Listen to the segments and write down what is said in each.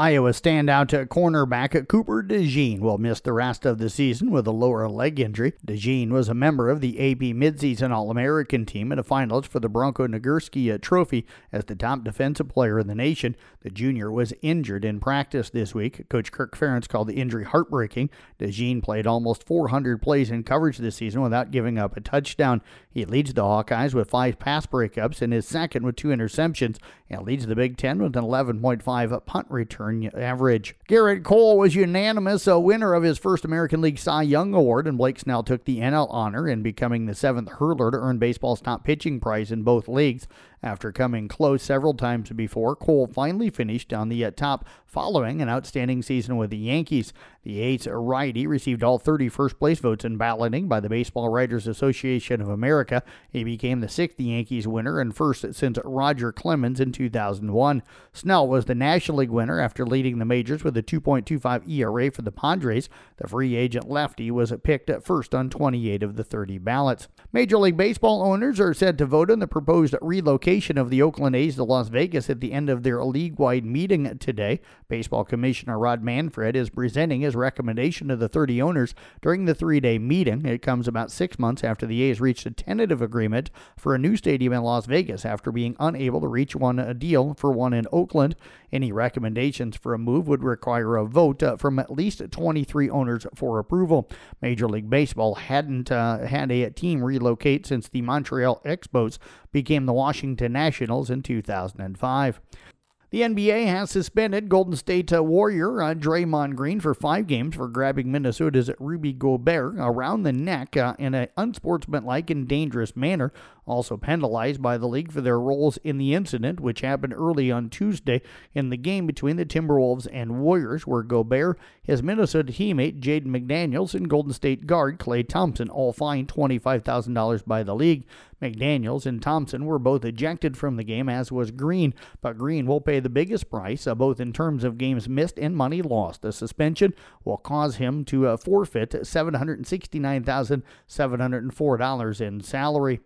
Iowa standout cornerback Cooper DeJean will miss the rest of the season with a lower leg injury. DeJean was a member of the AP midseason All American team and a finalist for the Bronco Nagurski Trophy as the top defensive player in the nation. The junior was injured in practice this week. Coach Kirk Ferentz called the injury heartbreaking. DeJean played almost 400 plays in coverage this season without giving up a touchdown. He leads the Hawkeyes with five pass breakups and is second with two interceptions and leads the Big Ten with an 11.5 punt return average. Gerrit Cole was unanimous a winner of his first American League Cy Young Award, and Blake Snell took the NL honor in becoming the seventh hurler to earn baseball's top pitching prize in both leagues. After coming close several times before, Cole finally finished on the uh, top following an outstanding season with the Yankees. The A's righty received all 30 first place votes in balloting by the Baseball Writers Association of America. He became the sixth Yankees winner and first since Roger Clemens in 2001. Snell was the National League winner after leading the majors with a 2.25 ERA for the Padres. The free agent lefty was picked at first on 28 of the 30 ballots. Major League Baseball owners are said to vote on the proposed relocation relocation of the Oakland A's to Las Vegas at the end of their league wide meeting today. Baseball Commissioner Rob Manfred is presenting his recommendation to the 30 owners during the three day meeting. It comes about six months after the A's reached a tentative agreement for a new stadium in Las Vegas after being unable to reach one a deal for one in Oakland. Any recommendations for a move would require a vote uh, from at least 23 owners for approval. Major League Baseball hadn't uh, had a team relocate since the Montreal Expos became the Washington Nationals in 2005. The NBA has suspended Golden State Warrior uh, Draymond Green for five games for grabbing Minnesota's Rudy Gobert around the neck uh, in an unsportsmanlike and dangerous manner also penalized by the league for their roles in the incident, which happened early on Tuesday in the game between the Timberwolves and Warriors, where Gobert, his Minnesota teammate Jaden McDaniels, and Golden State guard Klay Thompson all fined $25,000 by the league. McDaniels and Thompson were both ejected from the game, as was Green, but Green will pay the biggest price, uh, both in terms of games missed and money lost. The suspension will cause him to uh, forfeit $769,704 in salary.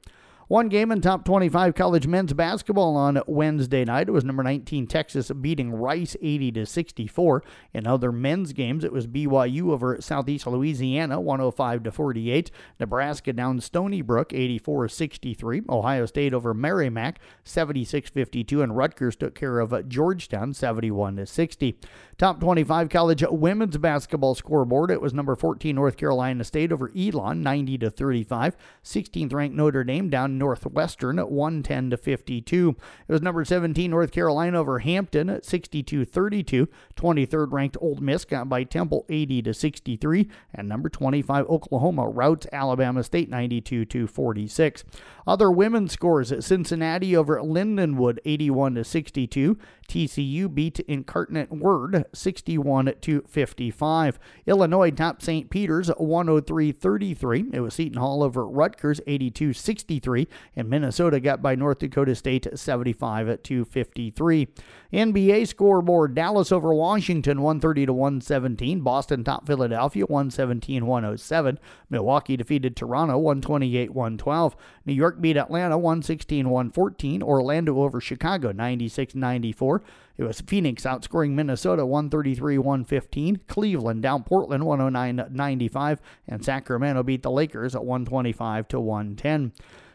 One game in top 25 college men's basketball on Wednesday night. It was number 19 Texas beating Rice 80 to 64. In other men's games, it was BYU over Southeast Louisiana 105 to 48. Nebraska down Stony Brook 84 63. Ohio State over Merrimack 76 52. And Rutgers took care of Georgetown 71 to 60. Top 25 college women's basketball scoreboard. It was number 14 North Carolina State over Elon 90 to 35. 16th ranked Notre Dame down Northwestern at 110 to 52. It was number 17 North Carolina over Hampton at 62 32. 23rd ranked Ole Miss got by Temple 80 to 63. And number 25 Oklahoma routs Alabama State 92 to 46. Other women's scores at Cincinnati over Lindenwood 81 to 62. TCU beat Incarnate Word 61 to 55. Illinois topped St. Peter's 103 33. It was Seton Hall over Rutgers 82 63. And Minnesota got by North Dakota State 75 to 53. NBA scoreboard Dallas over Washington 130 to 117. Boston top Philadelphia 117 107. Milwaukee defeated Toronto 128 112. New York beat Atlanta 116 114. Orlando over Chicago 96 94. It was Phoenix outscoring Minnesota 133 115. Cleveland down Portland 109 95. And Sacramento beat the Lakers at 125 to 110.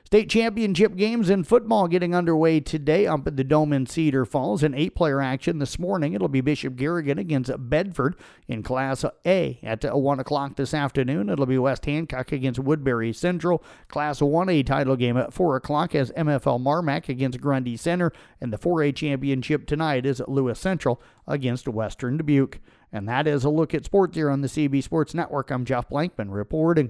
State championship games in football getting underway today up at the Dome in Cedar Falls. In eight player action this morning, it'll be Bishop Garrigan against Bedford in Class A at uh, 1 o'clock this afternoon. It'll be West Hancock against Woodbury Central. Class 1A title game at 4 o'clock as MFL Marmac against Grundy Center. And the 4A championship tonight is at Lewis Central against Western Dubuque. And that is a look at sports here on the CB Sports Network. I'm Jeff Blankman reporting.